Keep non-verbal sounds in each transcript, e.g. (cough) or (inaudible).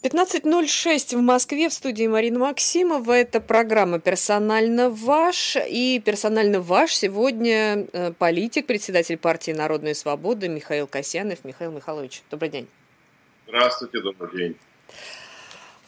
15.06 в Москве в студии Марина Максимова. Это программа «Персонально ваш». И персонально ваш сегодня э, политик, председатель партии «Народная свобода» Михаил Касьянов. Михаил Михайлович, добрый день. Здравствуйте, добрый день.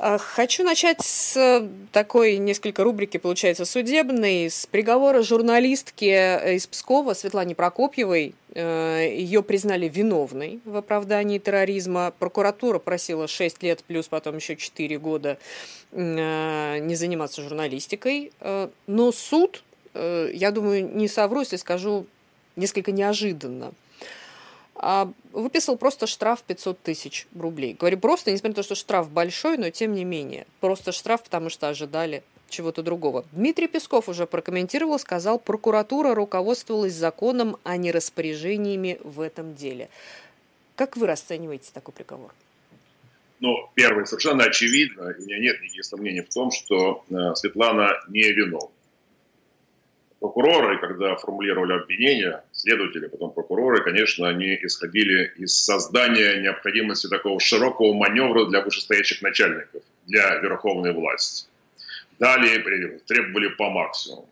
А, хочу начать с э, такой несколько рубрики, получается, судебной, с приговора журналистки э, из Пскова Светлане Прокопьевой. Э, Ее признали виновной в оправдании терроризма. Прокуратура просила 6 лет плюс потом еще 4 года не заниматься журналистикой. Но суд, я думаю, не совру, если скажу несколько неожиданно, выписал просто штраф 500 тысяч рублей. Говорю просто, несмотря на то, что штраф большой, но тем не менее. Просто штраф, потому что ожидали чего-то другого. Дмитрий Песков уже прокомментировал, сказал, прокуратура руководствовалась законом, а не распоряжениями в этом деле. Как вы расцениваете такой приговор? Ну, первое, совершенно очевидно, у меня нет никаких сомнений в том, что э, Светлана не виновна прокуроры, когда формулировали обвинения, следователи, потом прокуроры, конечно, они исходили из создания необходимости такого широкого маневра для вышестоящих начальников, для верховной власти. Далее требовали по максимуму.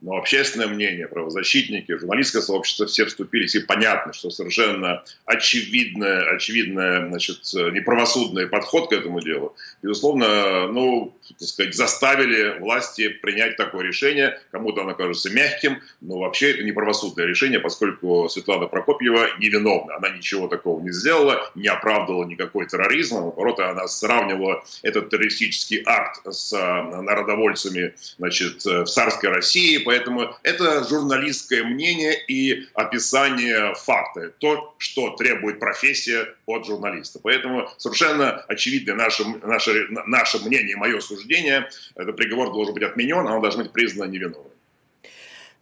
Но общественное мнение, правозащитники, журналистское сообщество все вступились, и понятно, что совершенно очевидный, очевидный значит, неправосудный подход к этому делу, безусловно, ну, так сказать, заставили власти принять такое решение. Кому-то оно кажется мягким, но вообще это неправосудное решение, поскольку Светлана Прокопьева невиновна. Она ничего такого не сделала, не оправдывала никакой терроризм. Наоборот, она сравнивала этот террористический акт с народовольцами значит, в царской России, Поэтому это журналистское мнение и описание факта, то, что требует профессия от журналиста. Поэтому совершенно очевидно наше, наше, наше мнение, мое суждение, этот приговор должен быть отменен, оно должно быть признано невиновным.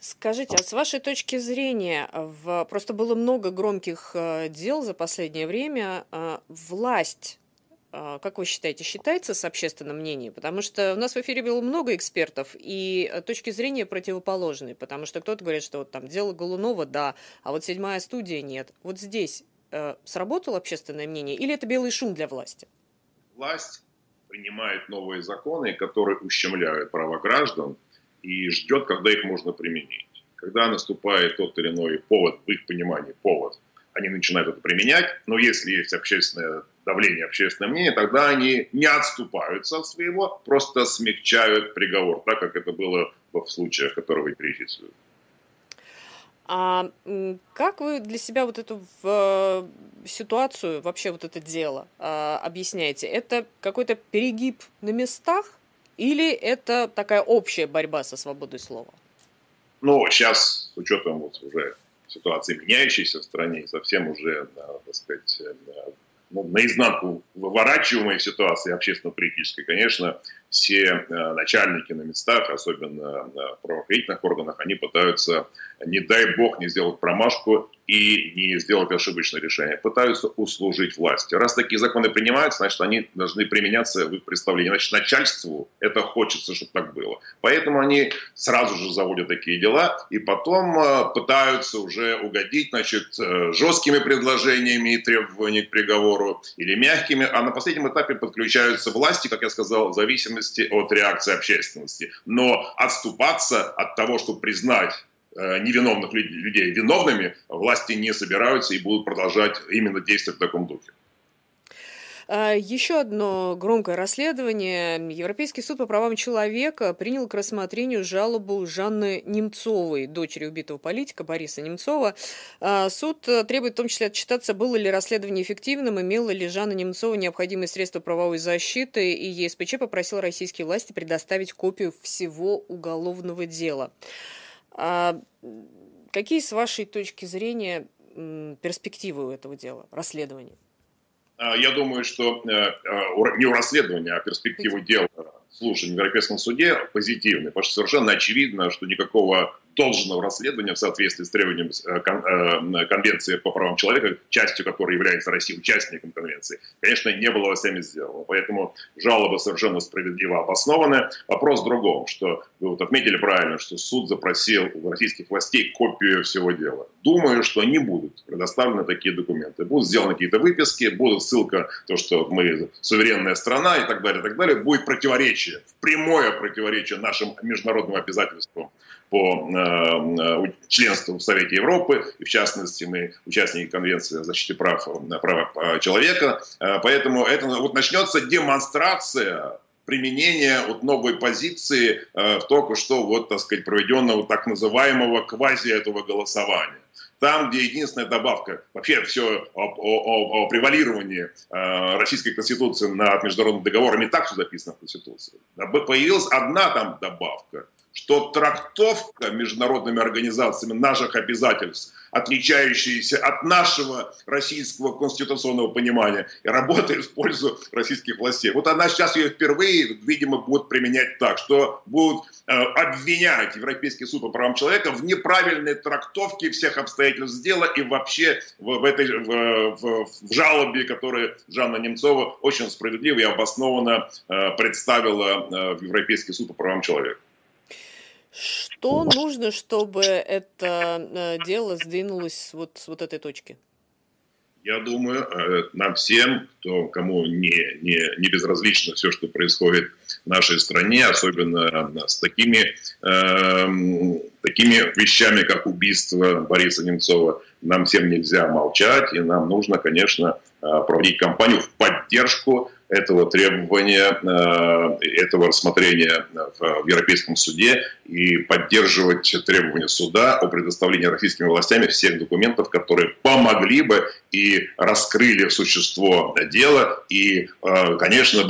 Скажите, а с вашей точки зрения, в... просто было много громких э, дел за последнее время, э, власть а, как вы считаете, считается с общественным мнением? Потому что у нас в эфире было много экспертов, и э, точки зрения противоположные, потому что кто-то говорит, что вот там дело Голунова, да, а вот седьмая студия нет. Вот здесь э, сработало общественное мнение или это белый шум для власти? Власть принимает новые законы, которые ущемляют права граждан, и ждет, когда их можно применить. Когда наступает тот или иной повод, в их понимании повод, они начинают это применять, но если есть общественное давление, общественное мнение, тогда они не отступаются от своего, просто смягчают приговор, так как это было в случаях, которые вы перечислили. А как вы для себя вот эту в, ситуацию, вообще вот это дело а, объясняете? Это какой-то перегиб на местах или это такая общая борьба со свободой слова? Ну, сейчас, с учетом вот уже ситуации меняющейся в стране, совсем уже, так сказать, ну, наизнанку выворачиваемой ситуации общественно-политической, конечно, все э, начальники на местах, особенно в правоохранительных органах, они пытаются, не дай бог, не сделать промашку и не сделать ошибочное решение. Пытаются услужить власти. Раз такие законы принимаются, значит, они должны применяться в их представлении. Значит, начальству это хочется, чтобы так было. Поэтому они сразу же заводят такие дела и потом э, пытаются уже угодить значит, э, жесткими предложениями и требованиями к приговору или мягкими, а на последнем этапе подключаются власти, как я сказал, в зависимости от реакции общественности. Но отступаться от того, чтобы признать невиновных людей виновными, власти не собираются и будут продолжать именно действовать в таком духе. А, еще одно громкое расследование. Европейский суд по правам человека принял к рассмотрению жалобу Жанны Немцовой, дочери убитого политика Бориса Немцова. А, суд требует в том числе отчитаться, было ли расследование эффективным, имела ли Жанна Немцова необходимые средства правовой защиты, и ЕСПЧ попросил российские власти предоставить копию всего уголовного дела. А какие, с вашей точки зрения, перспективы у этого дела, расследования? А, я думаю, что э, э, не у расследования, а перспективы дела слушаний в Европейском суде позитивный, потому что совершенно очевидно, что никакого должного расследования в соответствии с требованиями э, э, Конвенции по правам человека, частью которой является Россия участником Конвенции, конечно, не было всеми сделано. Поэтому жалоба совершенно справедливо обоснованы. Вопрос в другом, что вы вот отметили правильно, что суд запросил у российских властей копию всего дела. Думаю, что не будут предоставлены такие документы. Будут сделаны какие-то выписки, будут ссылка, то, что мы суверенная страна и так далее, и так далее. Будет противоречие, прямое противоречие нашим международным обязательствам по э, членству в Совете Европы, и в частности мы участники Конвенции о защите прав, э, прав э, человека. Поэтому это вот начнется демонстрация применения вот новой позиции в только что вот, так сказать, проведенного так называемого квази этого голосования. Там, где единственная добавка, вообще все о, о, о превалировании э, Российской Конституции над международным договором и так все записано в Конституции. Появилась одна там добавка, что трактовка международными организациями наших обязательств, отличающаяся от нашего российского конституционного понимания, и работает в пользу российских властей. Вот она сейчас ее впервые, видимо, будет применять так, что будут э, обвинять Европейский суд по правам человека в неправильной трактовке всех обстоятельств дела и вообще в, в этой в, в, в жалобе, которую Жанна Немцова очень справедливо и обоснованно э, представила э, в Европейский суд по правам человека. Что нужно, чтобы это э, дело сдвинулось вот с вот этой точки? Я думаю, э, нам всем, кто, кому не, не, не безразлично все, что происходит в нашей стране, особенно с такими, э, такими вещами, как убийство Бориса Немцова, нам всем нельзя молчать, и нам нужно, конечно, э, проводить кампанию в поддержку этого требования, э, этого рассмотрения в Европейском суде и поддерживать требования суда о предоставлении российскими властями всех документов, которые помогли бы и раскрыли существо дела. И, э, конечно,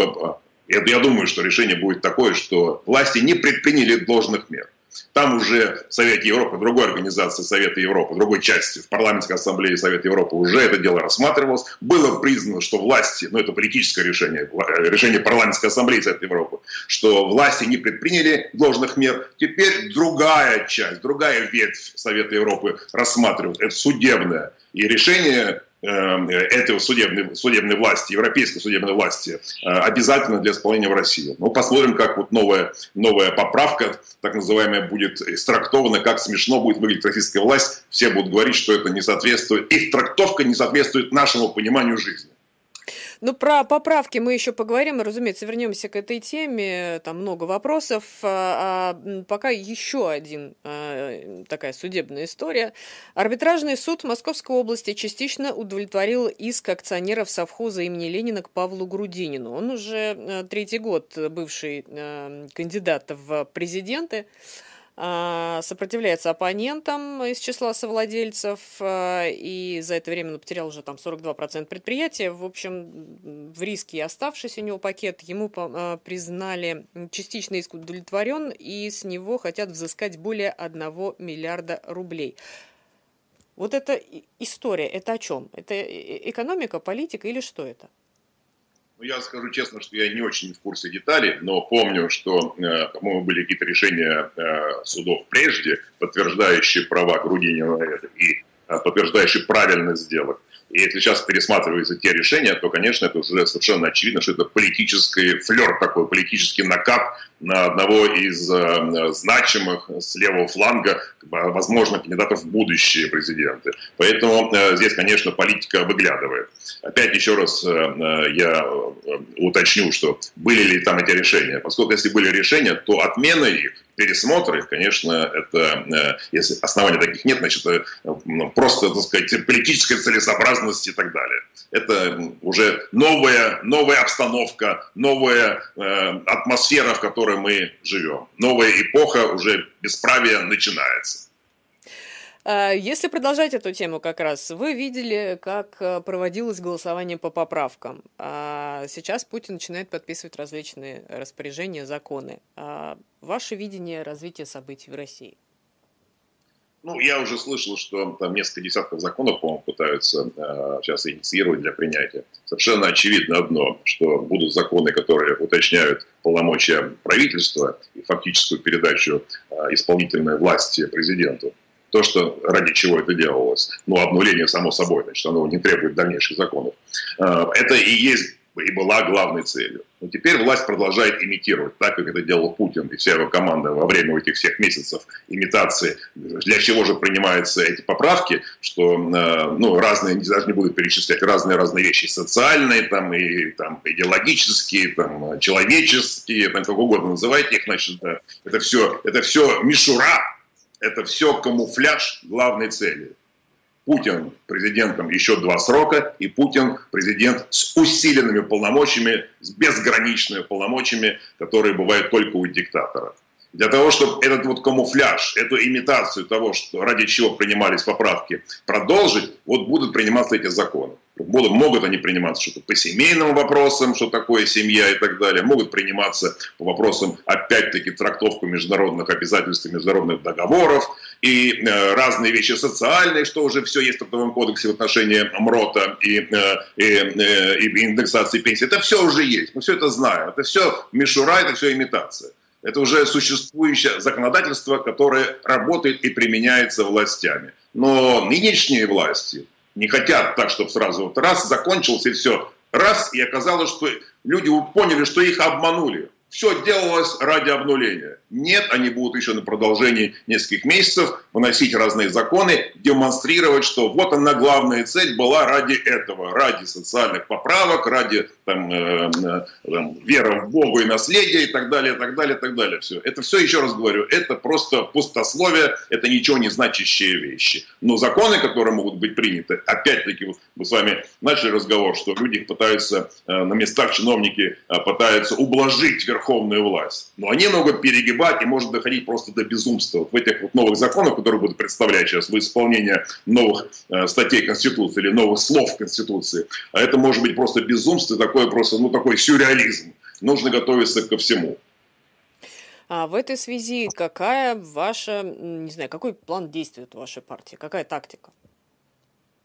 я думаю, что решение будет такое, что власти не предприняли должных мер. Там уже в Совете Европы, другой организации Совета Европы, другой части, в парламентской ассамблее Совета Европы уже это дело рассматривалось. Было признано, что власти, ну это политическое решение, решение парламентской ассамблеи Совета Европы, что власти не предприняли должных мер. Теперь другая часть, другая ветвь Совета Европы рассматривает, это судебное. И решение этой судебной, судебной власти, европейской судебной власти, э, обязательно для исполнения в России. Ну, посмотрим, как вот новая, новая поправка, так называемая, будет истрактована, как смешно будет выглядеть российская власть. Все будут говорить, что это не соответствует, их трактовка не соответствует нашему пониманию жизни. Ну, про поправки мы еще поговорим, разумеется, вернемся к этой теме, там много вопросов. А, а пока еще один а, такая судебная история. Арбитражный суд Московской области частично удовлетворил иск акционеров совхоза имени Ленина к Павлу Грудинину. Он уже а, третий год бывший а, кандидат в президенты. А, сопротивляется оппонентам из числа совладельцев, а, и за это время он потерял уже там 42% предприятия. В общем, в риске оставшийся у него пакет, ему а, признали частично иск удовлетворен, и с него хотят взыскать более 1 миллиарда рублей. Вот эта история, это о чем? Это экономика, политика или что это? Ну, я скажу честно, что я не очень в курсе деталей, но помню, что, э, по-моему, были какие-то решения э, судов прежде, подтверждающие права Грудинина и э, подтверждающие правильность сделок. И если сейчас пересматриваются те решения, то, конечно, это уже совершенно очевидно, что это политический флер такой, политический накат на одного из э, значимых с левого фланга, возможно, кандидатов в будущие президенты. Поэтому э, здесь, конечно, политика выглядывает. Опять еще раз э, э я э, уточню, что были ли там эти решения. Поскольку если были решения, то отмена их пересмотр их, конечно, это, э, если оснований таких нет, значит, это ну, просто, так сказать, политическая целесообразность и так далее. Это уже новая, новая обстановка, новая э, атмосфера, в которой мы живем. Новая эпоха уже бесправия начинается. А, если продолжать эту тему как раз, вы видели, как э, проводилось голосование по поправкам. А, сейчас Путин начинает подписывать различные распоряжения, законы. А, ваше видение развития событий в России? Ну, я уже слышал, что там несколько десятков законов, по-моему, пытаются э, сейчас инициировать для принятия. Совершенно очевидно одно, что будут законы, которые уточняют полномочия правительства и фактическую передачу э, исполнительной власти президенту. То, что ради чего это делалось. Ну, обнуление, само собой, значит, оно не требует дальнейших законов. Э, это и есть и была главной целью. Но теперь власть продолжает имитировать, так как это делал Путин и вся его команда во время этих всех месяцев имитации. Для чего же принимаются эти поправки, что э, ну, разные, даже не буду перечислять, разные-разные вещи, социальные, там, и, там, идеологические, там, человеческие, там, как угодно называйте их, значит, это все, это все мишура, это все камуфляж главной цели – Путин президентом еще два срока, и Путин президент с усиленными полномочиями, с безграничными полномочиями, которые бывают только у диктатора. Для того, чтобы этот вот камуфляж, эту имитацию того, что, ради чего принимались поправки, продолжить, вот будут приниматься эти законы. Будут, могут они приниматься что-то по семейным вопросам, что такое семья и так далее. Могут приниматься по вопросам, опять-таки, трактовку международных обязательств международных договоров. И э, разные вещи социальные, что уже все есть в Трудовом кодексе в отношении МРОТа и, э, и, э, и индексации пенсии. Это все уже есть. Мы все это знаем. Это все мишура, это все имитация. Это уже существующее законодательство, которое работает и применяется властями. Но нынешние власти – не хотят так, чтобы сразу вот раз закончился и все. Раз, и оказалось, что люди поняли, что их обманули все делалось ради обнуления. Нет, они будут еще на продолжении нескольких месяцев выносить разные законы, демонстрировать, что вот она главная цель была ради этого, ради социальных поправок, ради там, э, э, там, веры в Бога и наследия и так далее, и так далее, и так далее. Все. Это все, еще раз говорю, это просто пустословие, это ничего не значащие вещи. Но законы, которые могут быть приняты, опять-таки, мы с вами начали разговор, что люди пытаются э, на местах чиновники э, пытаются ублажить верховную власть. Но они могут перегибать и может доходить просто до безумства. Вот в этих вот новых законах, которые будут представлять сейчас в исполнение новых э, статей Конституции или новых слов Конституции, а это может быть просто безумство, такое просто, ну, такой сюрреализм. Нужно готовиться ко всему. А в этой связи какая ваша, не знаю, какой план действий у вашей партии, какая тактика?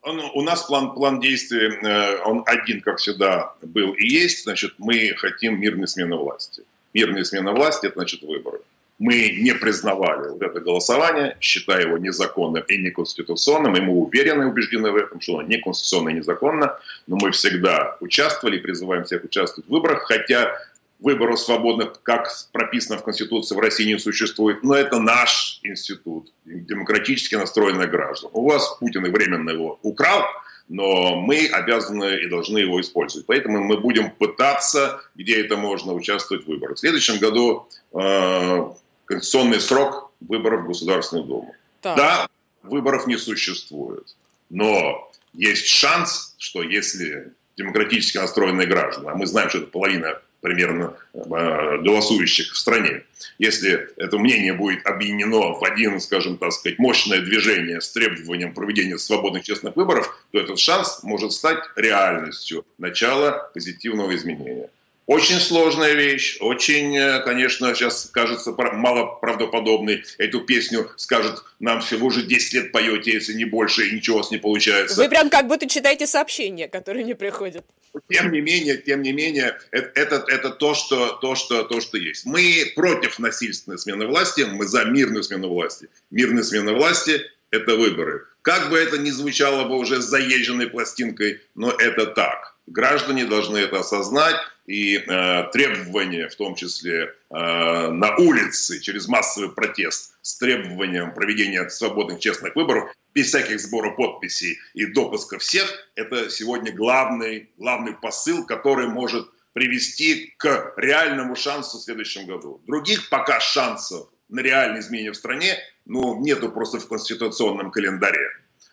у нас план, план действий, э, он один, как всегда, был и есть. Значит, мы хотим мирной смены власти. Мирная смена власти – это значит выборы. Мы не признавали вот это голосование, считая его незаконным и неконституционным, и мы уверены и убеждены в этом, что оно неконституционно и незаконно, но мы всегда участвовали и призываем всех участвовать в выборах, хотя выборов свободных, как прописано в Конституции, в России не существует, но это наш институт, демократически настроенных граждан. У вас Путин и временно его украл, но мы обязаны и должны его использовать. Поэтому мы будем пытаться, где это можно, участвовать в выборах. В следующем году э, конституционный срок выборов в Государственную Думу. Так. Да, выборов не существует, но есть шанс, что если демократически настроенные граждане, а мы знаем, что это половина примерно э, голосующих в стране. Если это мнение будет объединено в один, скажем так сказать, мощное движение с требованием проведения свободных честных выборов, то этот шанс может стать реальностью начала позитивного изменения. Очень сложная вещь, очень, э, конечно, сейчас кажется мало правдоподобной. Эту песню скажет нам всего же 10 лет поете, если не больше, и ничего у вас не получается. Вы прям как будто читаете сообщения, которые не приходят. Тем не менее, тем не менее, это, это, это то, что, то, что, то, что есть. Мы против насильственной смены власти, мы за мирную смену власти. Мирная смена власти – это выборы. Как бы это ни звучало бы уже с заезженной пластинкой, но это так. Граждане должны это осознать, и э, требования, в том числе э, на улице, через массовый протест, с требованием проведения свободных, честных выборов, без всяких сборов подписей и допуска всех, это сегодня главный, главный посыл, который может привести к реальному шансу в следующем году. Других пока шансов на реальное изменение в стране ну, нету просто в конституционном календаре.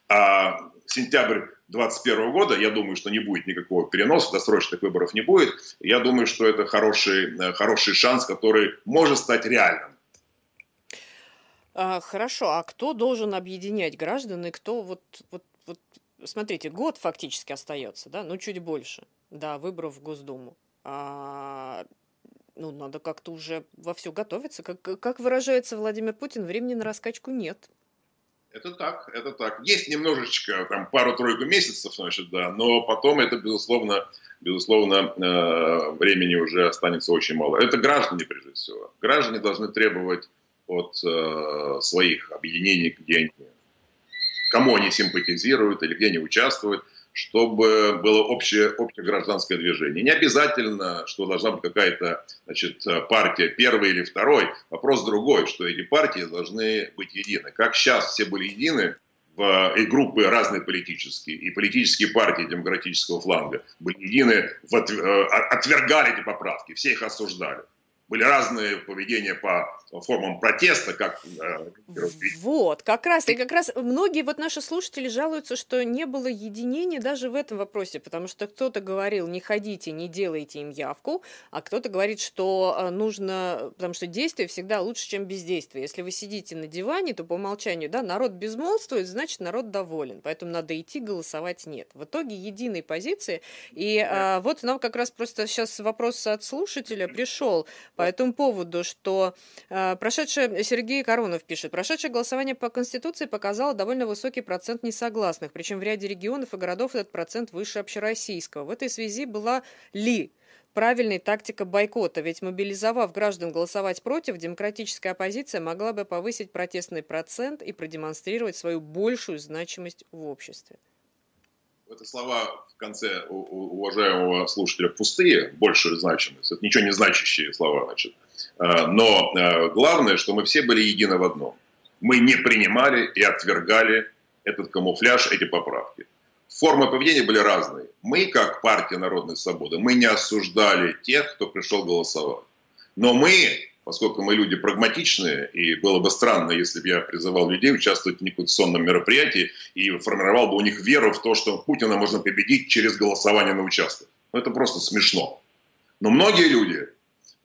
А сентябрь 2021 года, я думаю, что не будет никакого переноса, досрочных выборов не будет. Я думаю, что это хороший, э, хороший шанс, который может стать реальным. А, хорошо, а кто должен объединять граждан и кто вот, вот, вот смотрите, год фактически остается, да, ну чуть больше, да, выборов в Госдуму. А, ну, надо как-то уже во все готовиться. Как, как выражается Владимир Путин, времени на раскачку нет. Это так, это так. Есть немножечко, там, пару-тройку месяцев, значит, да, но потом это, безусловно, безусловно, э, времени уже останется очень мало. Это граждане, прежде всего. Граждане должны требовать от э, своих объединений, где они, кому они симпатизируют или где они участвуют, чтобы было общее, общее гражданское движение. Не обязательно, что должна быть какая-то значит, партия первой или второй. Вопрос другой, что эти партии должны быть едины. Как сейчас все были едины, и группы разные политические, и политические партии демократического фланга были едины, э, отвергали эти поправки, все их осуждали были разные поведения по формам протеста, как э, вот, как раз и как раз многие вот наши слушатели жалуются, что не было единения даже в этом вопросе, потому что кто-то говорил, не ходите, не делайте им явку, а кто-то говорит, что э, нужно, потому что действие всегда лучше, чем бездействие. Если вы сидите на диване, то по умолчанию, да, народ безмолвствует, значит народ доволен, поэтому надо идти голосовать нет. В итоге единой позиции и да. а, вот нам как раз просто сейчас вопрос от слушателя пришел по этому поводу, что э, прошедшее, Сергей Коронов пишет, прошедшее голосование по Конституции показало довольно высокий процент несогласных, причем в ряде регионов и городов этот процент выше общероссийского. В этой связи была ли правильной тактика бойкота, ведь мобилизовав граждан голосовать против, демократическая оппозиция могла бы повысить протестный процент и продемонстрировать свою большую значимость в обществе. Это слова в конце уважаемого слушателя пустые, большую значимость. Это ничего не значащие слова, значит. А, но а, главное, что мы все были едины в одном. Мы не принимали и отвергали этот камуфляж, эти поправки. Формы поведения были разные. Мы, как партия Народной Свободы, мы не осуждали тех, кто пришел голосовать. Но мы поскольку мы люди прагматичные, и было бы странно, если бы я призывал людей участвовать в неконституционном мероприятии и формировал бы у них веру в то, что Путина можно победить через голосование на участок. Ну, это просто смешно. Но многие люди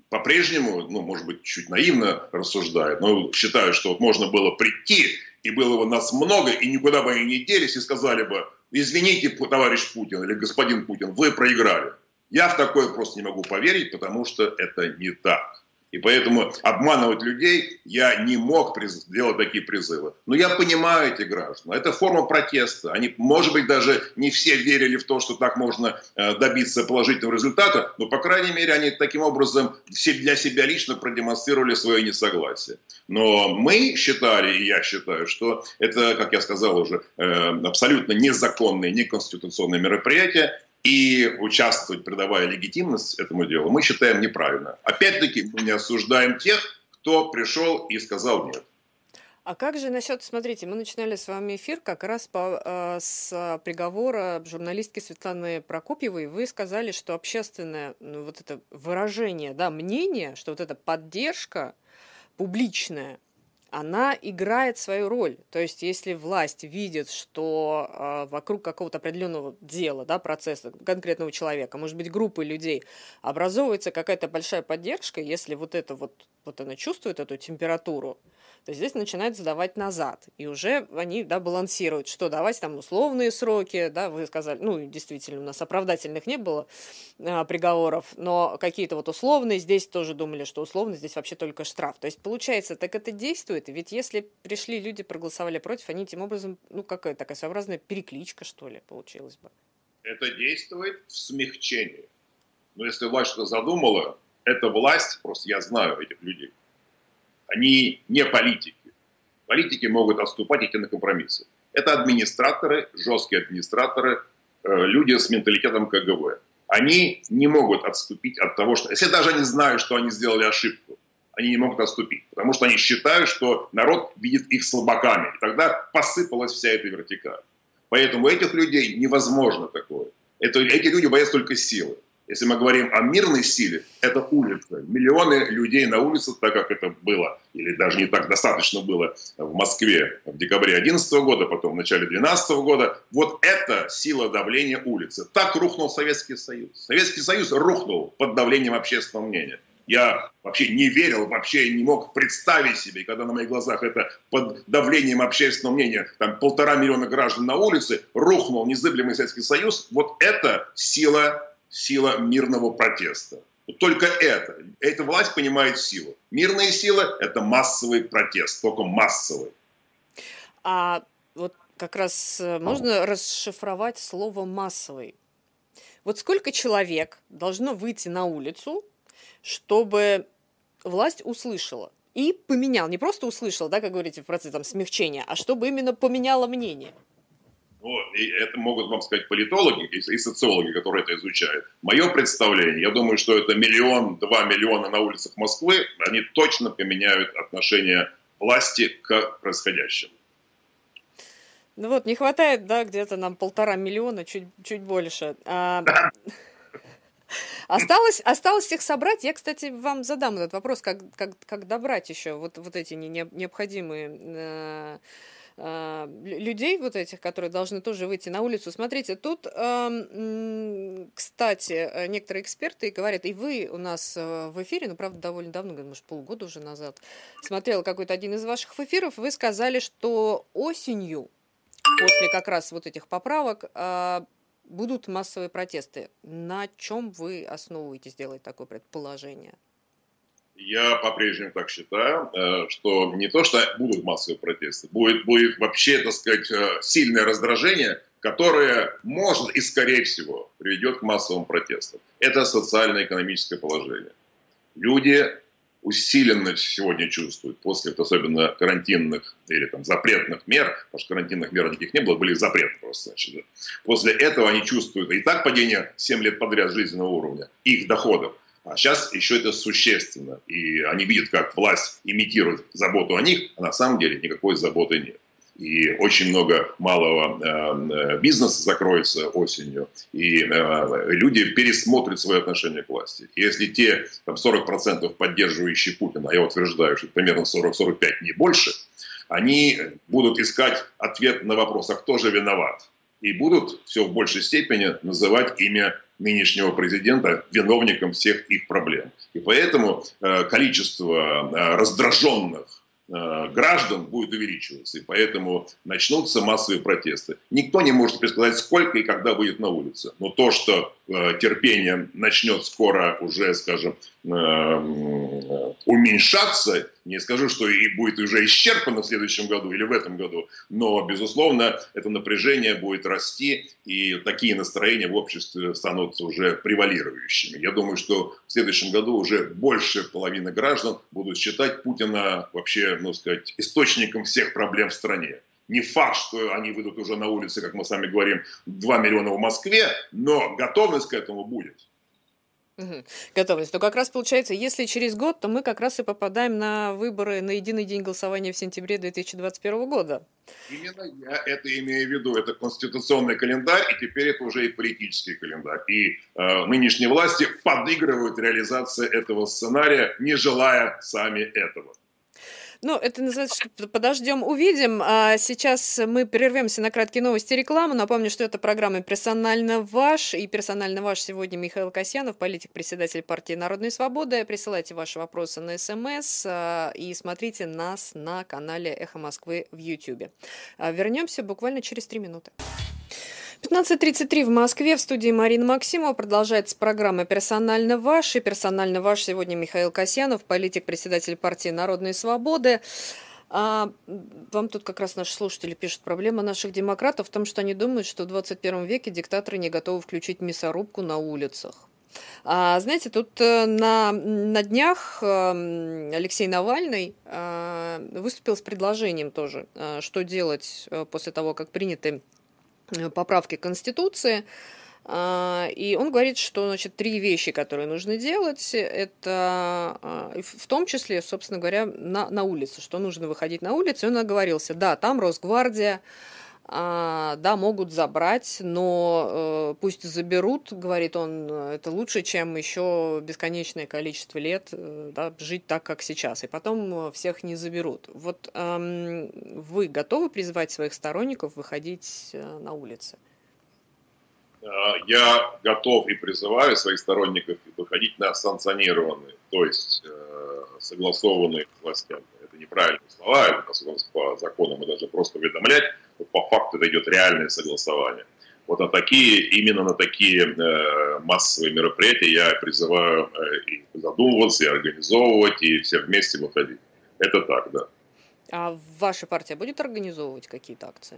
по-прежнему, ну, может быть, чуть наивно рассуждают, но считают, что вот можно было прийти, и было бы нас много, и никуда бы они не делись, и сказали бы, извините, товарищ Путин или господин Путин, вы проиграли. Я в такое просто не могу поверить, потому что это не так. И поэтому обманывать людей я не мог делать такие призывы. Но я понимаю эти граждан. Это форма протеста. Они, может быть, даже не все верили в то, что так можно э, добиться положительного результата, но, по крайней мере, они таким образом для себя лично продемонстрировали свое несогласие. Но мы считали, и я считаю, что это, как я сказал уже, э, абсолютно незаконное, неконституционное мероприятие, и участвовать, придавая легитимность этому делу, мы считаем неправильно. Опять-таки, мы не осуждаем тех, кто пришел и сказал нет. А как же насчет, смотрите, мы начинали с вами эфир как раз по, э, с приговора журналистки Светланы Прокопьевой. Вы сказали, что общественное ну, вот это выражение, да, мнение, что вот эта поддержка публичная, она играет свою роль. То есть, если власть видит, что э, вокруг какого-то определенного дела, да, процесса конкретного человека, может быть, группы людей, образовывается какая-то большая поддержка, если вот это вот, вот она чувствует эту температуру, то здесь начинает задавать назад. И уже они да, балансируют, что давать там условные сроки, да, вы сказали, ну, действительно, у нас оправдательных не было а, приговоров, но какие-то вот условные, здесь тоже думали, что условно, здесь вообще только штраф. То есть, получается, так это действует, ведь если пришли люди, проголосовали против, они тем образом, ну, какая такая своеобразная перекличка, что ли, получилась бы. Это действует в смягчении. Но если власть что-то задумала, эта власть, просто я знаю этих людей, они не политики. Политики могут отступать, идти на компромиссы. Это администраторы, жесткие администраторы, э, люди с менталитетом КГВ. Они не могут отступить от того, что... Если даже они знают, что они сделали ошибку, они не могут отступить, потому что они считают, что народ видит их слабаками. И тогда посыпалась вся эта вертикаль. Поэтому этих людей невозможно такое. Это, эти люди боятся только силы. Если мы говорим о мирной силе, это улица. Миллионы людей на улицах, так как это было, или даже не так достаточно было в Москве в декабре 2011 года, потом в начале 2012 года. Вот это сила давления улицы. Так рухнул Советский Союз. Советский Союз рухнул под давлением общественного мнения. Я вообще не верил, вообще не мог представить себе, когда на моих глазах это под давлением общественного мнения, там полтора миллиона граждан на улице, рухнул незыблемый Советский Союз, вот это сила сила мирного протеста. Только это. Эта власть понимает силу. Мирная сила – это массовый протест, только массовый. А вот как раз э, можно расшифровать слово массовый. Вот сколько человек должно выйти на улицу, чтобы власть услышала и поменял, не просто услышал, да, как говорите, в процессе там, смягчения, а чтобы именно поменяло мнение? Ну, и это могут вам сказать политологи и социологи, которые это изучают. Мое представление, я думаю, что это миллион, два миллиона на улицах Москвы, они точно поменяют отношение власти к происходящему. Ну вот, не хватает, да, где-то нам полтора миллиона, чуть, чуть больше. А, (laughs) осталось, осталось их собрать. Я, кстати, вам задам этот вопрос, как, как, как добрать еще вот, вот эти необходимые э, э, людей вот этих, которые должны тоже выйти на улицу. Смотрите, тут, э, кстати, некоторые эксперты говорят, и вы у нас э, в эфире, ну, правда, довольно давно, может, полгода уже назад, смотрела какой-то один из ваших эфиров, вы сказали, что осенью после как раз вот этих поправок а, будут массовые протесты. На чем вы основываетесь делать такое предположение? Я по-прежнему так считаю, э, что не то, что будут массовые протесты, будет, будет вообще, так сказать, э, сильное раздражение, которое может и, скорее всего, приведет к массовым протестам. Это социально-экономическое положение. Люди усиленно сегодня чувствуют после особенно карантинных или там запретных мер, потому что карантинных мер никаких не было, были запреты просто. Значит. После этого они чувствуют и так падение 7 лет подряд жизненного уровня, их доходов, а сейчас еще это существенно. И они видят, как власть имитирует заботу о них, а на самом деле никакой заботы нет и очень много малого э, бизнеса закроется осенью, и э, люди пересмотрят свое отношение к власти. И если те там, 40% поддерживающие Путина, я утверждаю, что примерно 40-45, не больше, они будут искать ответ на вопрос, а кто же виноват? И будут все в большей степени называть имя нынешнего президента виновником всех их проблем. И поэтому э, количество раздраженных Э, граждан будет увеличиваться, и поэтому начнутся массовые протесты. Никто не может предсказать, сколько и когда будет на улице. Но то, что э, терпение начнет скоро уже, скажем, э, уменьшаться, не скажу, что и будет уже исчерпано в следующем году или в этом году, но, безусловно, это напряжение будет расти, и такие настроения в обществе становятся уже превалирующими. Я думаю, что в следующем году уже больше половины граждан будут считать Путина вообще, ну сказать, источником всех проблем в стране. Не факт, что они выйдут уже на улицы, как мы сами говорим, 2 миллиона в Москве, но готовность к этому будет. Угу. Готовность. То как раз получается, если через год, то мы как раз и попадаем на выборы на единый день голосования в сентябре 2021 года. Именно я это имею в виду. Это конституционный календарь, и теперь это уже и политический календарь. И э, нынешние власти подыгрывают реализации этого сценария, не желая сами этого. Ну, это называется, что подождем, увидим. А сейчас мы прервемся на краткие новости рекламу. Напомню, что это программа «Персонально ваш». И «Персонально ваш» сегодня Михаил Касьянов, политик, председатель партии «Народные свободы». Присылайте ваши вопросы на СМС а, и смотрите нас на канале «Эхо Москвы» в YouTube. А, вернемся буквально через три минуты. 15.33 в Москве. В студии Марина Максимова. Продолжается программа «Персонально ваш». И персонально ваш сегодня Михаил Касьянов, политик, председатель партии «Народные свободы». А вам тут как раз наши слушатели пишут, проблема наших демократов в том, что они думают, что в 21 веке диктаторы не готовы включить мясорубку на улицах. А, знаете, тут э, на, на днях э, Алексей Навальный э, выступил с предложением тоже, что делать после того, как приняты поправки Конституции. А, и он говорит, что значит, три вещи, которые нужно делать, это а, в том числе, собственно говоря, на, на улице, что нужно выходить на улицу. И он оговорился, да, там Росгвардия, да, могут забрать, но э, пусть заберут, говорит он, это лучше, чем еще бесконечное количество лет э, да, жить так, как сейчас, и потом всех не заберут. Вот вы готовы призывать своих сторонников выходить э, на улицы? Я готов и призываю своих сторонников выходить на санкционированные, то есть э, согласованные властями. Это неправильные слова, это по закону мы должны просто уведомлять по факту это идет реальное согласование. Вот на такие, именно на такие э, массовые мероприятия я призываю э, и задумываться, и организовывать, и все вместе выходить. Это так, да. А ваша партия будет организовывать какие-то акции?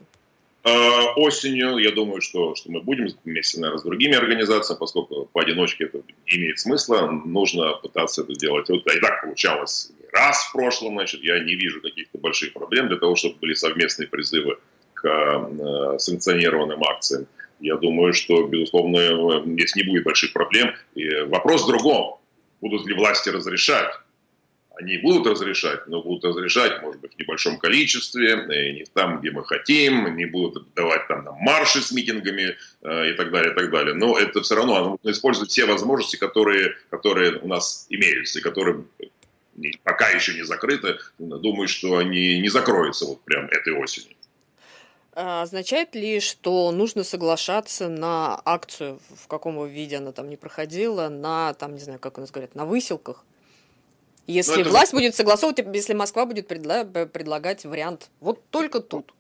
А, осенью, я думаю, что, что мы будем вместе, наверное, с другими организациями, поскольку поодиночке это не имеет смысла, нужно пытаться это делать. Вот и так получалось раз в прошлом, значит, я не вижу каких-то больших проблем для того, чтобы были совместные призывы к э, санкционированным акциям. Я думаю, что, безусловно, здесь не будет больших проблем. И вопрос в другом. Будут ли власти разрешать они будут разрешать, но будут разрешать, может быть, в небольшом количестве, и не там, где мы хотим, не будут давать там нам марши с митингами э, и так далее, и так далее. Но это все равно нужно использовать все возможности, которые, которые у нас имеются, и которые пока еще не закрыты. Думаю, что они не закроются вот прям этой осенью. А означает ли, что нужно соглашаться на акцию, в каком бы виде она там не проходила, на, там, не знаю, как у нас говорят, на выселках? Если это... власть будет согласовывать, если Москва будет предла- предлагать вариант вот только тут.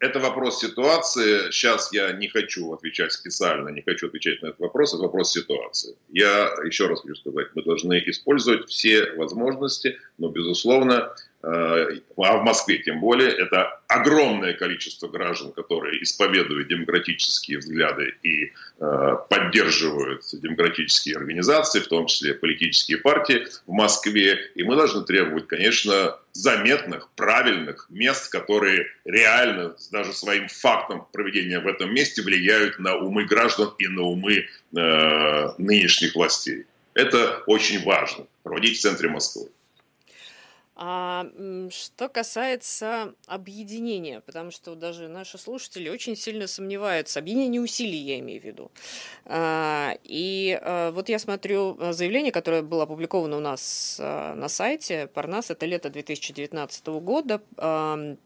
Это вопрос ситуации. Сейчас я не хочу отвечать специально, не хочу отвечать на этот вопрос. Это вопрос ситуации. Я еще раз хочу сказать, мы должны использовать все возможности, но, безусловно, а в Москве тем более, это огромное количество граждан, которые исповедуют демократические взгляды и э, поддерживают демократические организации, в том числе политические партии в Москве. И мы должны требовать, конечно, заметных, правильных мест, которые реально даже своим фактом проведения в этом месте влияют на умы граждан и на умы э, нынешних властей. Это очень важно проводить в центре Москвы. А что касается объединения, потому что даже наши слушатели очень сильно сомневаются, объединение усилий я имею в виду. А, и а, вот я смотрю а, заявление, которое было опубликовано у нас на сайте Парнас, это лето 2019 года,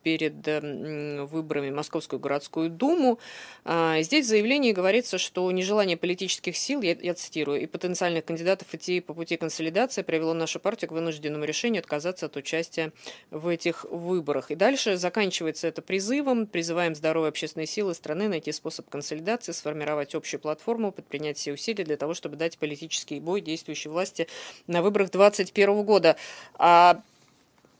перед выборами Московскую городскую думу. Здесь в заявлении говорится, что нежелание политических сил, я, я цитирую, и потенциальных кандидатов идти по пути консолидации привело нашу партию к вынужденному решению отказаться от участия в этих выборах. И дальше заканчивается это призывом. Призываем здоровые общественные силы страны найти способ консолидации, сформировать общую платформу, предпринять все усилия для того, чтобы дать политический бой действующей власти на выборах 2021 года. А,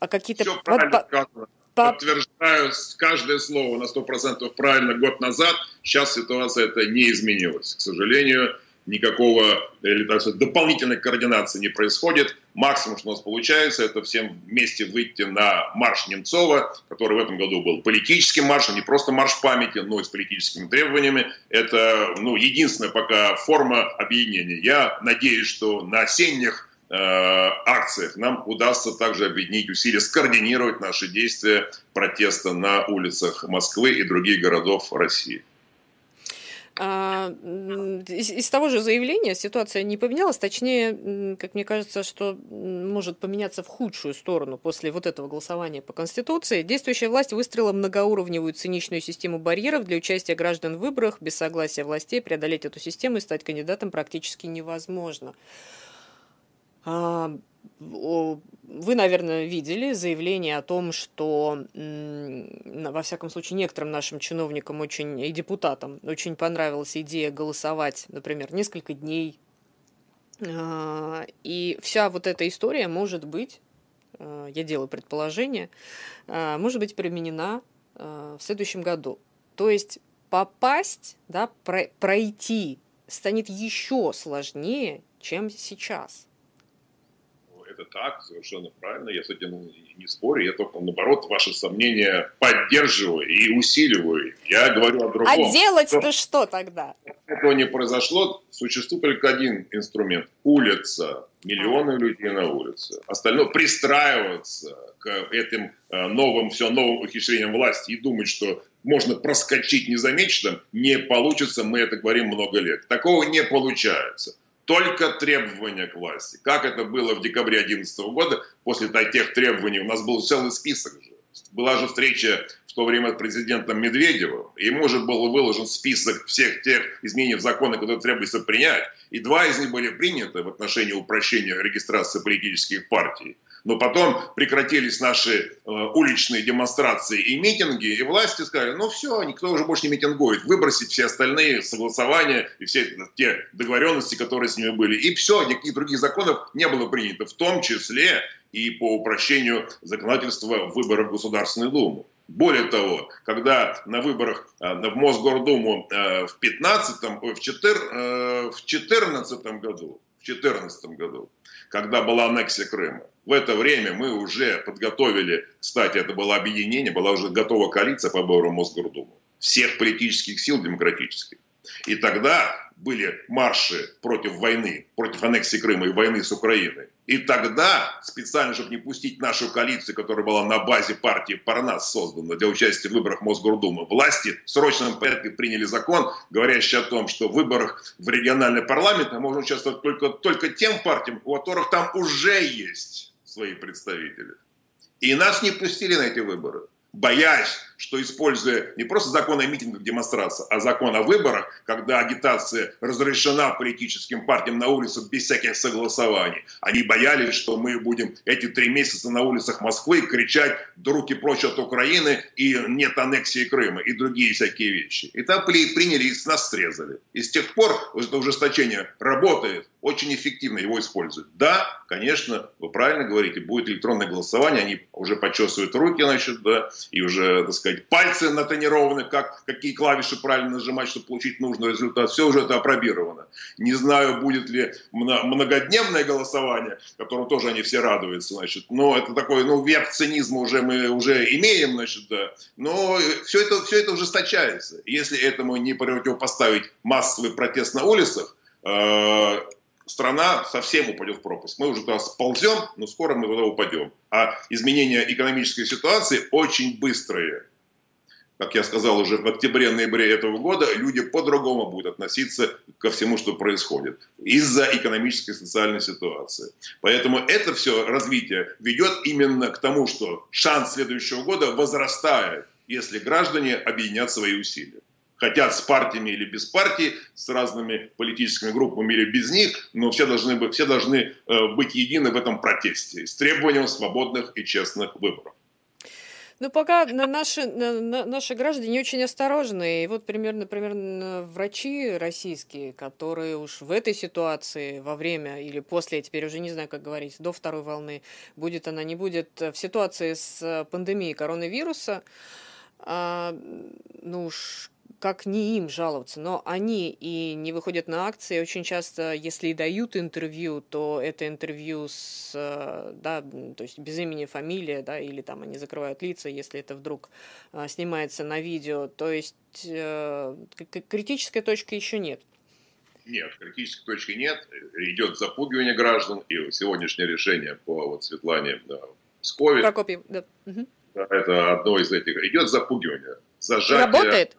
а какие-то... Все правильно сказано. Подтверждаю каждое слово на 100% правильно год назад. Сейчас ситуация это не изменилась. К сожалению, никакого или, так дополнительной координации не происходит. Максимум, что у нас получается, это всем вместе выйти на марш Немцова, который в этом году был политическим маршем, не просто марш памяти, но и с политическими требованиями. Это ну, единственная пока форма объединения. Я надеюсь, что на осенних э, акциях нам удастся также объединить усилия, скоординировать наши действия протеста на улицах Москвы и других городов России. А, из, из того же заявления ситуация не поменялась, точнее, как мне кажется, что может поменяться в худшую сторону после вот этого голосования по Конституции. Действующая власть выстроила многоуровневую циничную систему барьеров для участия граждан в выборах. Без согласия властей преодолеть эту систему и стать кандидатом практически невозможно. А, вы, наверное, видели заявление о том, что, во всяком случае, некоторым нашим чиновникам очень, и депутатам очень понравилась идея голосовать, например, несколько дней. А, и вся вот эта история может быть, а, я делаю предположение, может быть применена в следующем году. То есть попасть, да, пройти станет еще сложнее, чем сейчас это так, совершенно правильно, я с этим не спорю, я только, наоборот, ваши сомнения поддерживаю и усиливаю. Я говорю о другом. А делать-то что тогда? Этого не произошло, существует только один инструмент – улица, миллионы людей на улице. Остальное – пристраиваться к этим э, новым, все новым ухищрениям власти и думать, что можно проскочить незамеченным, не получится, мы это говорим много лет. Такого не получается только требования к власти. Как это было в декабре 2011 года, после тех требований, у нас был целый список же. Была же встреча в то время с президентом Медведевым, ему же был выложен список всех тех изменений в законы, которые требуется принять. И два из них были приняты в отношении упрощения регистрации политических партий. Но потом прекратились наши э, уличные демонстрации и митинги, и власти сказали, ну все, никто уже больше не митингует, выбросить все остальные согласования и все те договоренности, которые с ними были. И все, никаких других законов не было принято, в том числе и по упрощению законодательства выборов в Государственную Думу. Более того, когда на выборах э, в Мосгордуму э, в 15 в 14 году, в 14 году когда была аннексия Крыма. В это время мы уже подготовили, кстати, это было объединение, была уже готова коалиция по выборам Мосгордуму. Всех политических сил демократических. И тогда были марши против войны, против аннексии Крыма и войны с Украиной. И тогда, специально, чтобы не пустить нашу коалицию, которая была на базе партии Парнас создана для участия в выборах Мосгордумы, власти в срочном порядке приняли закон, говорящий о том, что в выборах в региональный парламент можно участвовать только, только тем партиям, у которых там уже есть свои представители. И нас не пустили на эти выборы боясь, что используя не просто закон о митингах, демонстрации, а закон о выборах, когда агитация разрешена политическим партиям на улицах без всяких согласований, они боялись, что мы будем эти три месяца на улицах Москвы кричать «други прочь от Украины» и «нет аннексии Крыма» и другие всякие вещи. И там приняли и нас срезали. И с тех пор это ужесточение работает, очень эффективно его используют. Да, конечно, вы правильно говорите, будет электронное голосование, они уже почесывают руки, значит, да, и уже, так сказать, пальцы натренированы, как, какие клавиши правильно нажимать, чтобы получить нужный результат. Все уже это опробировано. Не знаю, будет ли многодневное голосование, которому тоже они все радуются, значит. Но это такой, ну, вверх цинизма уже мы уже имеем, значит, да. Но все это, все это ужесточается. Если этому не противопоставить массовый протест на улицах, э, страна совсем упадет в пропасть. Мы уже туда сползем, но скоро мы туда упадем. А изменения экономической ситуации очень быстрые. Как я сказал уже в октябре-ноябре этого года, люди по-другому будут относиться ко всему, что происходит из-за экономической и социальной ситуации. Поэтому это все развитие ведет именно к тому, что шанс следующего года возрастает, если граждане объединят свои усилия хотят с партиями или без партий, с разными политическими группами или без них, но все должны, все должны э, быть едины в этом протесте с требованием свободных и честных выборов. Ну, пока наши, наши граждане очень осторожны. И вот примерно, например, врачи российские, которые уж в этой ситуации, во время или после, теперь уже не знаю, как говорить, до второй волны, будет она, не будет, в ситуации с пандемией коронавируса, а, ну уж как не им жаловаться, но они и не выходят на акции. Очень часто, если и дают интервью, то это интервью с, э, да, то есть без имени, фамилия, да, или там они закрывают лица, если это вдруг а, снимается на видео. То есть э, критической точки еще нет. Нет, критической точки нет. Идет запугивание граждан, и сегодняшнее решение по вот Светлане да, Пскове. Прокопьев, да. Угу. Это одно из этих. Идет запугивание. Зажатие. Работает?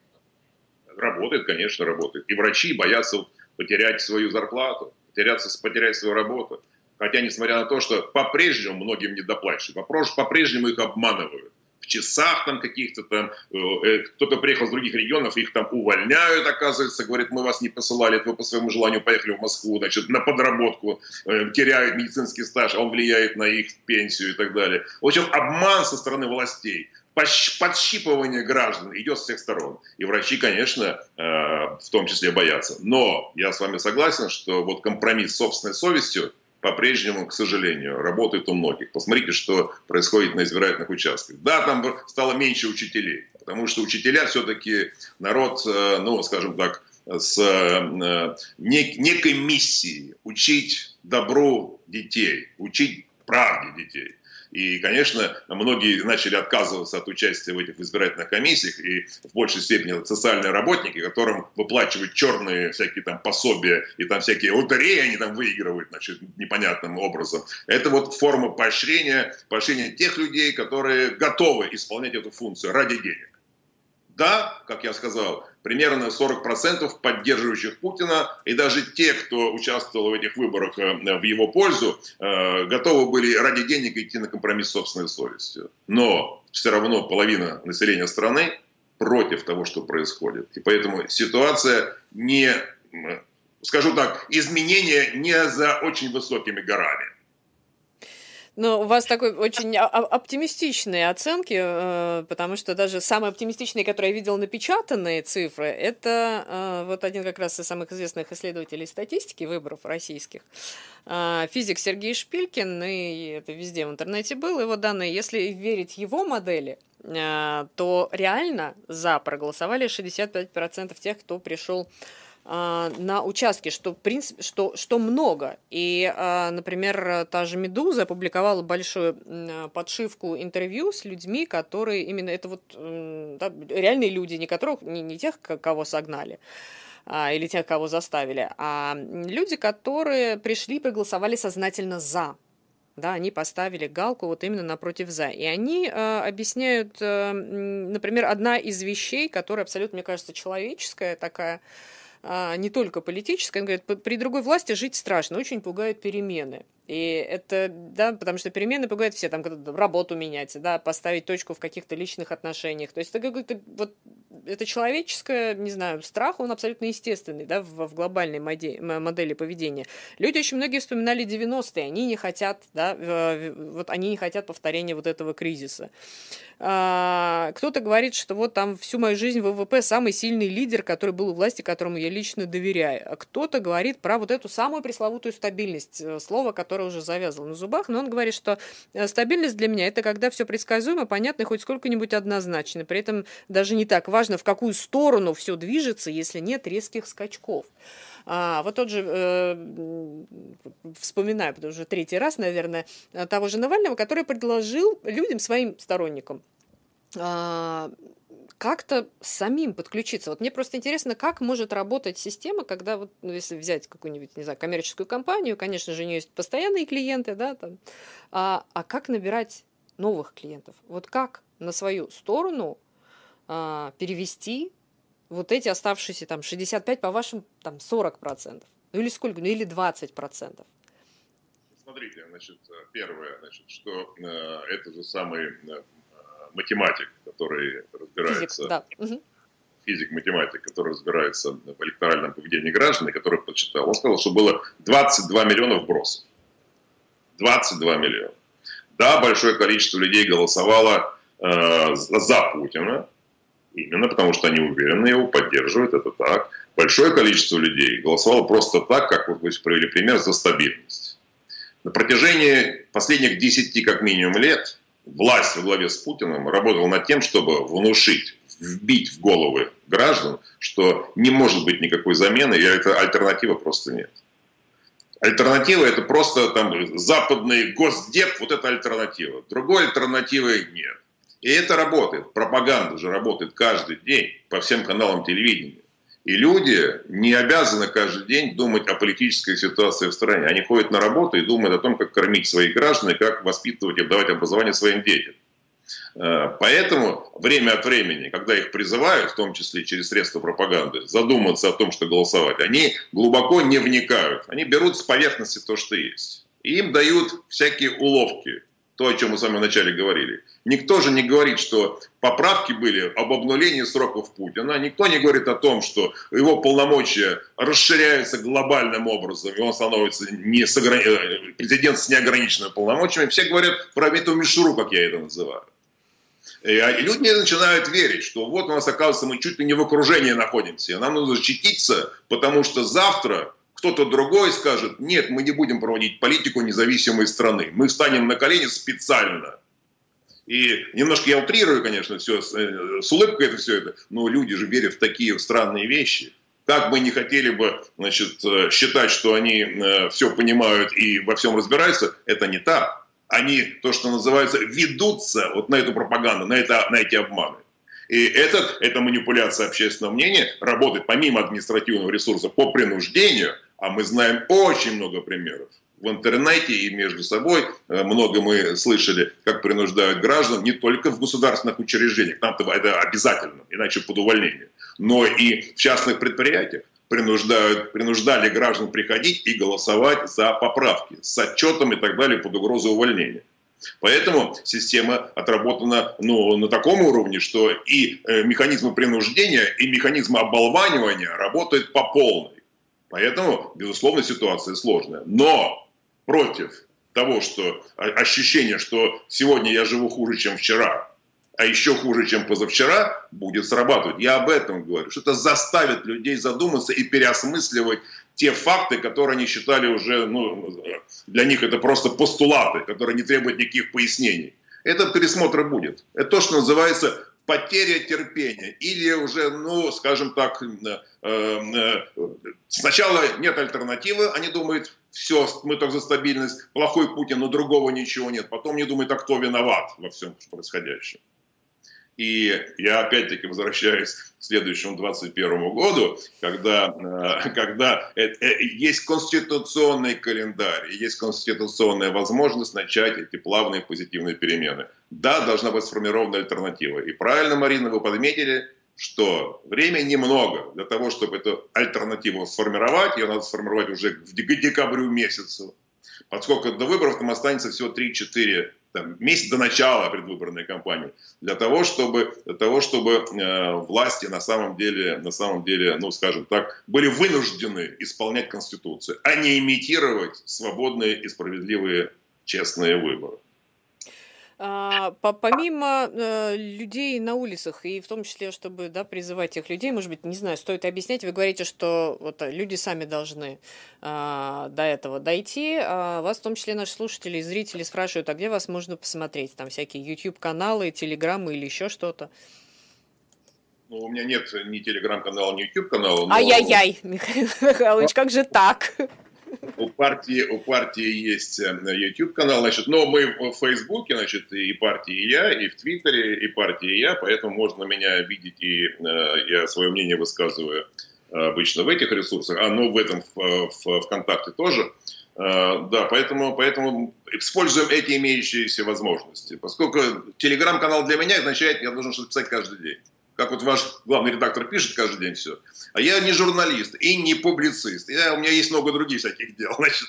Работает, конечно, работает. И врачи боятся потерять свою зарплату, потеряться, потерять свою работу. Хотя, несмотря на то, что по-прежнему многим не доплачивают, по-прежнему их обманывают. В часах там каких-то там, э, э, кто-то приехал с других регионов, их там увольняют, оказывается, говорит, мы вас не посылали, вы по своему желанию поехали в Москву, значит, на подработку, э, теряют медицинский стаж, а он влияет на их пенсию и так далее. В общем, обман со стороны властей подщипывание граждан идет с всех сторон. И врачи, конечно, э, в том числе боятся. Но я с вами согласен, что вот компромисс с собственной совестью по-прежнему, к сожалению, работает у многих. Посмотрите, что происходит на избирательных участках. Да, там стало меньше учителей, потому что учителя все-таки народ, э, ну, скажем так, с э, некой миссией учить добру детей, учить правде детей. И, конечно, многие начали отказываться от участия в этих избирательных комиссиях, и в большей степени социальные работники, которым выплачивают черные всякие там пособия и там всякие лотереи они там выигрывают, значит, непонятным образом. Это вот форма поощрения, поощрения тех людей, которые готовы исполнять эту функцию ради денег. Да, как я сказал, примерно 40% поддерживающих Путина, и даже те, кто участвовал в этих выборах э, в его пользу, э, готовы были ради денег идти на компромисс с собственной совестью. Но все равно половина населения страны против того, что происходит. И поэтому ситуация не, скажу так, изменения не за очень высокими горами. Ну, у вас такой очень оптимистичные оценки, э, потому что даже самые оптимистичные, которые я видела напечатанные цифры, это э, вот один как раз из самых известных исследователей статистики выборов российских, э, физик Сергей Шпилькин, и это везде в интернете было, его данные, если верить его модели, то реально за проголосовали 65% тех, кто пришел на участке, что, в принципе, что, что много. И, а, например, та же «Медуза» опубликовала большую подшивку интервью с людьми, которые именно это вот да, реальные люди, не, которых, не, не тех, кого согнали, а, или тех, кого заставили, а люди, которые пришли и проголосовали сознательно «за». Да, они поставили галку вот именно напротив «за». И они э, объясняют, э, например, одна из вещей, которая абсолютно, мне кажется, человеческая такая, а, не только политическая, он говорит, при другой власти жить страшно, очень пугают перемены. И это, да, потому что перемены пугают все, там, работу менять, да, поставить точку в каких-то личных отношениях. То есть это какой-то вот это человеческое, не знаю, страх, он абсолютно естественный, да, в, в глобальной моде, модели поведения. Люди очень многие вспоминали 90-е, они не хотят, да, вот они не хотят повторения вот этого кризиса. А, кто-то говорит, что вот там всю мою жизнь ВВП самый сильный лидер, который был у власти, которому я лично доверяю. А кто-то говорит про вот эту самую пресловутую стабильность, э, слово, которое уже завязано на зубах, но он говорит, что э, стабильность для меня это когда все предсказуемо, понятно, хоть сколько-нибудь однозначно. При этом даже не так важно, в какую сторону все движется, если нет резких скачков. А, вот тот же, э, вспоминаю, потому что третий раз, наверное, того же Навального, который предложил людям, своим сторонникам, а, как-то самим подключиться. Вот мне просто интересно, как может работать система, когда вот, ну, если взять какую-нибудь, не знаю, коммерческую компанию, конечно же, у нее есть постоянные клиенты, да, там, а, а как набирать новых клиентов? Вот как на свою сторону а, перевести вот эти оставшиеся там 65, по вашим там 40 процентов. Ну или сколько? Ну или 20 процентов. Смотрите, значит, первое, значит, что э, это же самый э, математик, который разбирается... Физик, да. Физик-математик, который разбирается в электоральном поведении граждан, который почитал, он сказал, что было 22 миллиона вбросов. 22 миллиона. Да, большое количество людей голосовало э, за Путина, Именно потому, что они уверены его, поддерживают, это так. Большое количество людей голосовало просто так, как вот вы провели пример, за стабильность. На протяжении последних 10 как минимум лет власть во главе с Путиным работала над тем, чтобы внушить, вбить в головы граждан, что не может быть никакой замены, и альтернатива просто нет. Альтернатива это просто там западный госдеп, вот это альтернатива. Другой альтернативы нет. И это работает. Пропаганда же работает каждый день по всем каналам телевидения. И люди не обязаны каждый день думать о политической ситуации в стране. Они ходят на работу и думают о том, как кормить своих граждан и как воспитывать и давать образование своим детям. Э, поэтому время от времени, когда их призывают, в том числе через средства пропаганды, задуматься о том, что голосовать, они глубоко не вникают. Они берут с поверхности то, что есть. И им дают всякие уловки, то, о чем мы с вами вначале говорили. Никто же не говорит, что поправки были об обнулении сроков Путина. Никто не говорит о том, что его полномочия расширяются глобальным образом, и он становится не с ограни... Э, президент с неограниченными полномочиями. Все говорят про эту мишуру, как я это называю. И люди начинают верить, что вот у нас, оказывается, мы чуть ли не в окружении находимся. Нам нужно защититься, потому что завтра кто-то другой скажет, нет, мы не будем проводить политику независимой страны. Мы встанем на колени специально – и немножко я утрирую, конечно, все, с, э, с улыбкой это все это, но люди же верят в такие странные вещи. Как бы не хотели бы значит, э, считать, что они э, все понимают и во всем разбираются, это не так. Они, то, что называется, ведутся вот на эту пропаганду, на, это, на эти обманы. И этот, эта манипуляция общественного мнения работает помимо административного ресурса по принуждению, а мы знаем очень много примеров в интернете и между собой. Э, много мы слышали, как принуждают граждан не только в государственных учреждениях, там это обязательно, иначе под увольнение, но и в частных предприятиях принуждают, принуждали граждан приходить и голосовать за поправки с отчетом и так далее под угрозой увольнения. Поэтому система отработана ну, на таком уровне, что и э, механизмы принуждения, и механизмы оболванивания работают по полной. Поэтому, безусловно, ситуация сложная. Но против того, что ощущение, что сегодня я живу хуже, чем вчера, а еще хуже, чем позавчера, будет срабатывать. Я об этом говорю, что это заставит людей задуматься и переосмысливать те факты, которые они считали уже, ну, для них это просто постулаты, которые не требуют никаких пояснений. Этот пересмотр будет. Это то, что называется потеря терпения. Или уже, ну, скажем так, э, э, сначала нет альтернативы, они думают, все, мы только за стабильность, плохой Путин, но другого ничего нет. Потом не думают, а кто виноват во всем происходящем. И я опять-таки возвращаюсь к следующему 21 году, когда, э, когда есть конституционный календарь, есть конституционная возможность начать эти плавные позитивные перемены. Да, должна быть сформирована альтернатива. И правильно, Марина, вы подметили, что времени немного для того, чтобы эту альтернативу сформировать. Ее надо сформировать уже к декабрю месяцу. Поскольку до выборов там останется всего 3-4 там, месяц до начала предвыборной кампании, для того, чтобы, для того, чтобы э, власти на самом, деле, на самом деле, ну, скажем так, были вынуждены исполнять Конституцию, а не имитировать свободные и справедливые честные выборы. А, помимо э, людей на улицах, и в том числе, чтобы да, призывать тех людей, может быть, не знаю, стоит объяснять, вы говорите, что вот, э, люди сами должны а, до этого дойти. А вас, в том числе, наши слушатели и зрители спрашивают, а где вас можно посмотреть? Там всякие YouTube-каналы, телеграммы или еще что-то. Ну, у меня нет ни телеграм-канала, ни YouTube-канала. Но... Ай-яй-яй, Михаил Михайлович, как же так? У партии, у партии есть э, YouTube канал, значит, но мы в Фейсбуке, значит, и партия, и я, и в Твиттере, и партия, и я, поэтому можно меня видеть, и э, я свое мнение высказываю э, обычно в этих ресурсах, а ну в этом в, в ВКонтакте тоже. Да, поэтому, поэтому используем эти имеющиеся возможности. Поскольку телеграм-канал для меня означает, я должен что-то писать каждый день как вот ваш главный редактор пишет каждый день все. А я не журналист и не публицист. Я, у меня есть много других всяких дел. (laughs) Значит,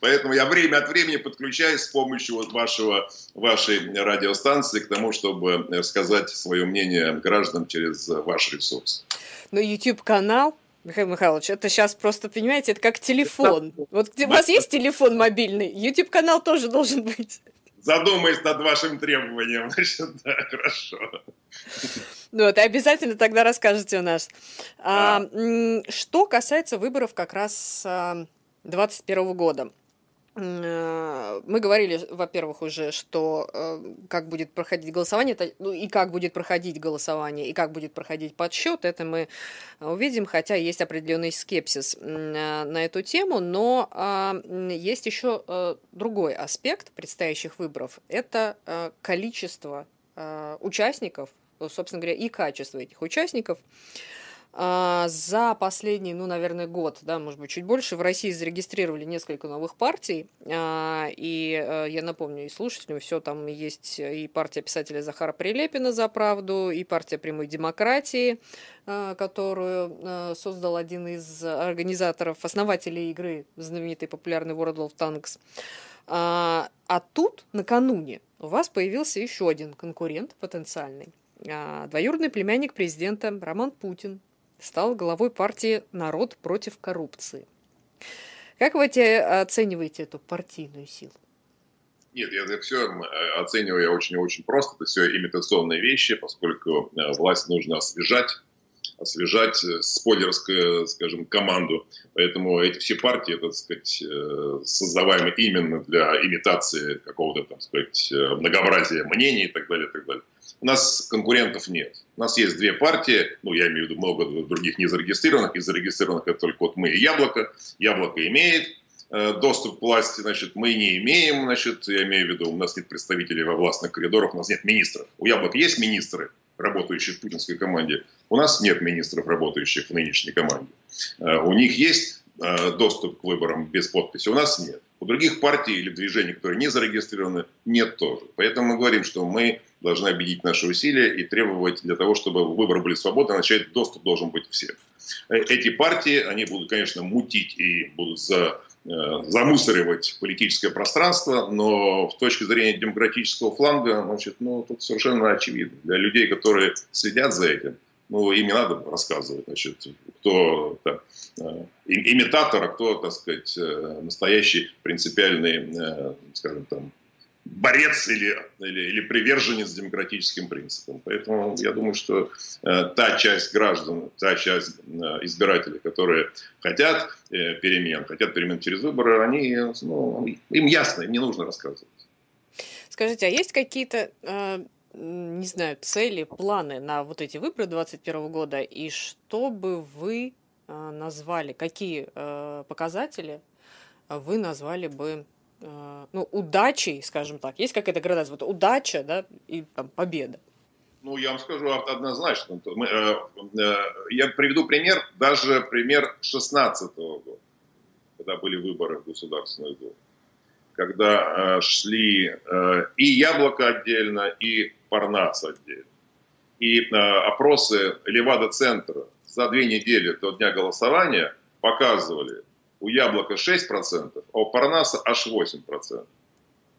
поэтому я время от времени подключаюсь с помощью вот вашего, вашей радиостанции к тому, чтобы сказать свое мнение гражданам через ваш ресурс. Ну, YouTube-канал Михаил Михайлович, это сейчас просто, понимаете, это как телефон. Вот у вас есть телефон мобильный, YouTube-канал тоже должен быть. Задумаясь над вашим требованием, (laughs) значит, да, хорошо. Ну, это обязательно тогда расскажете у нас. Да. А, что касается выборов как раз 2021 а, года. Э, мы говорили, во-первых, уже, что э, как будет проходить голосование, ну и как будет проходить голосование, и как будет проходить подсчет, это мы увидим, хотя есть определенный скепсис э, на эту тему, но э, есть еще э, другой аспект предстоящих выборов, это э, количество э, участников собственно говоря, и качество этих участников. А, за последний, ну, наверное, год, да, может быть, чуть больше, в России зарегистрировали несколько новых партий. А, и э, я напомню и слушателям, все там есть и партия писателя Захара Прилепина «За правду», и партия прямой демократии, э, которую э, создал один из организаторов, основателей игры, знаменитый популярный World of Tanks. А, а тут, накануне, у вас появился еще один конкурент потенциальный. Двоюродный племянник президента Роман Путин стал главой партии «Народ против коррупции». Как вы оцениваете эту партийную силу? Нет, я это все оцениваю очень-очень просто. Это все имитационные вещи, поскольку э, власть нужно освежать, освежать э, спойлерскую, скажем, команду. Поэтому эти все партии, так сказать, э, создаваемы именно для имитации какого-то, так сказать, многообразия мнений и так далее, и так далее. У нас конкурентов нет. У нас есть две партии, ну, я имею в виду много других не зарегистрированных, и зарегистрированных это только вот мы и Яблоко. Яблоко имеет э, доступ к власти, значит, мы не имеем, значит, я имею в виду, у нас нет представителей во властных коридорах, у нас нет министров. У Яблока есть министры, работающие в путинской команде. У нас нет министров, работающих в нынешней команде. Э, у них есть э, доступ к выборам без подписи, у нас нет. У других партий или движений, которые не зарегистрированы, нет тоже. Поэтому мы говорим, что мы должны объединить наши усилия и требовать для того, чтобы выборы были свободны, начать доступ должен быть всем. Э, эти партии, они будут, конечно, мутить и будут за, э, замусоривать политическое пространство, но с точки зрения демократического фланга, значит, ну, тут совершенно очевидно. Для людей, которые следят за этим, ну, им не надо рассказывать, значит, кто там, э, имитатор, а кто, так сказать, э, настоящий принципиальный, э, скажем там, борец или, или, или приверженец демократическим принципам. Поэтому я думаю, что э, та часть граждан, та часть э, избирателей, которые хотят э, перемен, хотят перемен через выборы, они, ну, им ясно, им не нужно рассказывать. Скажите, а есть какие-то, э, не знаю, цели, планы на вот эти выборы 2021 года, и что бы вы э, назвали, какие э, показатели вы назвали бы Э, ну, удачей, скажем так. Есть какая-то градация? Вот удача, да, и там, победа. Ну, я вам скажу однозначно. Мы, э, э, я приведу пример, даже пример 16 года, когда были выборы в Государственную Думу. Когда э, шли э, и Яблоко отдельно, и Парнас отдельно. И э, опросы Левада-центра за две недели до дня голосования показывали, у яблока 6%, а у парнаса аж 8%.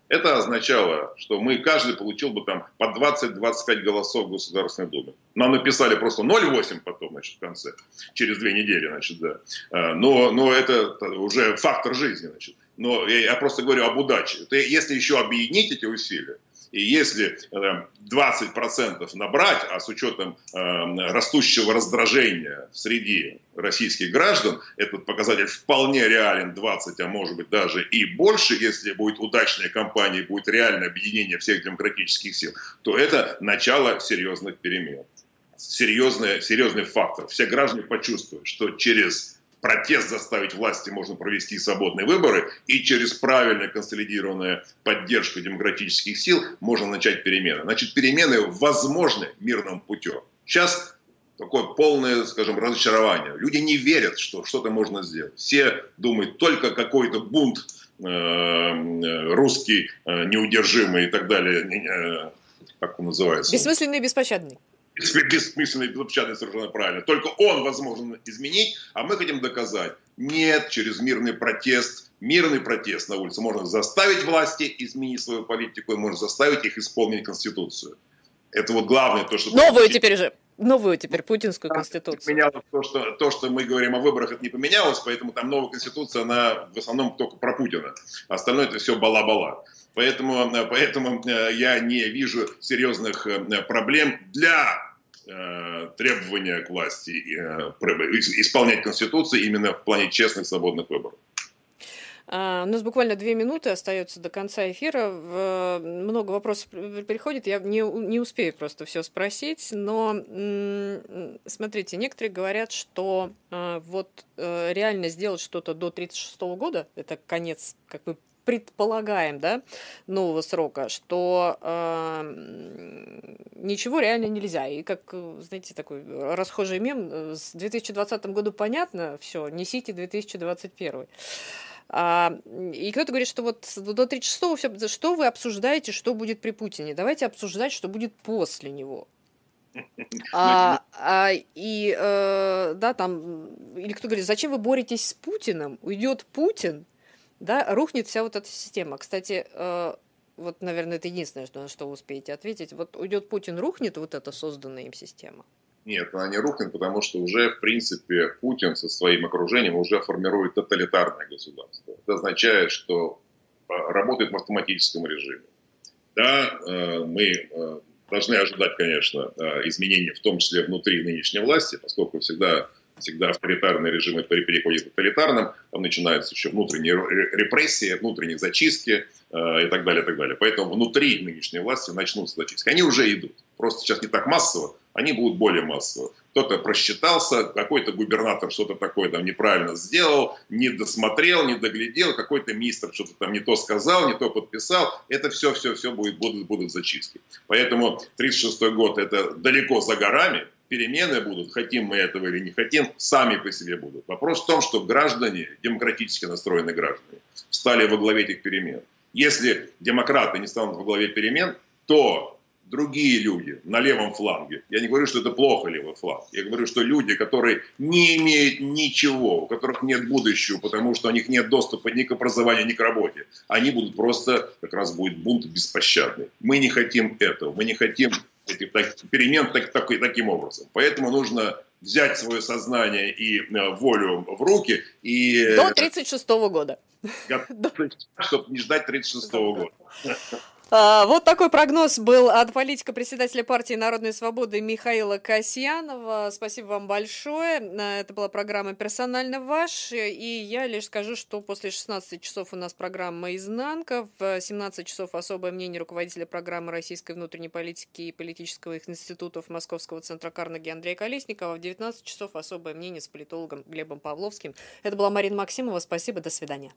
Это означало, что мы, каждый получил бы там по 20-25 голосов в Государственной Думе. Нам написали просто 0,8 потом, значит, в конце, через две недели, значит, да. А, но, но это уже фактор жизни, значит. Но я просто говорю об удаче. Если еще объединить эти усилия, и если 20% э, набрать, а с учетом э, растущего раздражения среди российских граждан, этот показатель вполне реален 20, а может быть даже и больше, если будет удачная кампания, будет реальное объединение всех демократических сил, то это начало серьезных перемен. Серьезный, серьезный фактор. Все граждане почувствуют, что через протест заставить власти можно провести свободные выборы, и через правильную консолидированную поддержку демократических сил можно начать перемены. Значит, перемены возможны мирным путем. Сейчас такое полное, скажем, разочарование. Люди не верят, что что-то можно сделать. Все думают только какой-то бунт э, э русский, э, неудержимый и так далее, как он называется? Бессмысленный и беспощадный бессмысленный, безобщадный совершенно правильно. Только он возможно изменить, а мы хотим доказать. Нет, через мирный протест, мирный протест на улице можно заставить власти изменить свою политику, и можно заставить их исполнить Конституцию. Это вот главное, то, что... Новую теперь же, новую теперь путинскую конституцию. Поменялось то что, то, что мы говорим о выборах, это не поменялось, поэтому там новая конституция, она в основном только про Путина. Остальное это все бала-бала. Поэтому, поэтому э, я не вижу серьезных э, проблем для требования к власти э, исполнять Конституцию именно в плане честных, свободных выборов. А, у нас буквально две минуты остается до конца эфира. Много вопросов приходит. Я не, не успею просто все спросить. Но смотрите, некоторые говорят, что э, вот реально сделать что-то до 1936 года, это конец как бы предполагаем, да, нового срока, что э, ничего реально нельзя. И как, знаете, такой расхожий мем, с 2020 году понятно, все, несите 2021. А, и кто-то говорит, что вот до 36-го все, что вы обсуждаете, что будет при Путине? Давайте обсуждать, что будет после него. (laughs) А, а, и э, да, там, или кто говорит, зачем вы боретесь с Путиным? Уйдет Путин, да, рухнет вся вот эта система. Кстати, э, вот, наверное, это единственное, что, на что вы успеете ответить. Вот уйдет Путин, рухнет вот эта созданная им система? Нет, она не рухнет, потому что уже, в принципе, Путин со своим окружением уже формирует тоталитарное государство. Это означает, что э, работает в автоматическом режиме. Да, э, мы должны ожидать, конечно, изменений, в том числе внутри нынешней власти, поскольку всегда всегда авторитарные режимы переходят к тоталитарным, там начинаются еще внутренние репрессии, внутренние зачистки э, и так далее, и так далее. Поэтому внутри нынешней власти начнутся зачистки. Они уже идут. Просто сейчас не так массово, они будут более массово. Кто-то просчитался, какой-то губернатор что-то такое там неправильно сделал, не досмотрел, не доглядел, какой-то министр что-то там не то сказал, не то подписал. Это все, все, все будет, будут, будут зачистки. Поэтому 36 год это далеко за горами, перемены будут, хотим мы этого или не хотим, сами по себе будут. Вопрос в том, что граждане, демократически настроенные граждане, стали во главе этих перемен. Если демократы не станут во главе перемен, то другие люди на левом фланге, я не говорю, что это плохо левый фланг, я говорю, что люди, которые не имеют ничего, у которых нет будущего, потому что у них нет доступа ни к образованию, ни к работе, они будут просто, как раз будет бунт беспощадный. Мы не хотим этого, мы не хотим этих так, перемен так, так, таким образом. Поэтому нужно взять свое сознание и э, волю в руки и... До 1936 года. Чтобы не ждать 1936 года. А, вот такой прогноз был от политика председателя партии Народной свободы Михаила Касьянова. Спасибо вам большое. А, это была программа «Персонально ваш». И я лишь скажу, что после 16 часов у нас программа «Изнанка». В 17 часов особое мнение руководителя программы российской внутренней политики и политического институтов Московского центра Карнеги Андрея Колесникова. В 19 часов особое мнение с политологом Глебом Павловским. Это была Марина Максимова. Спасибо. До свидания.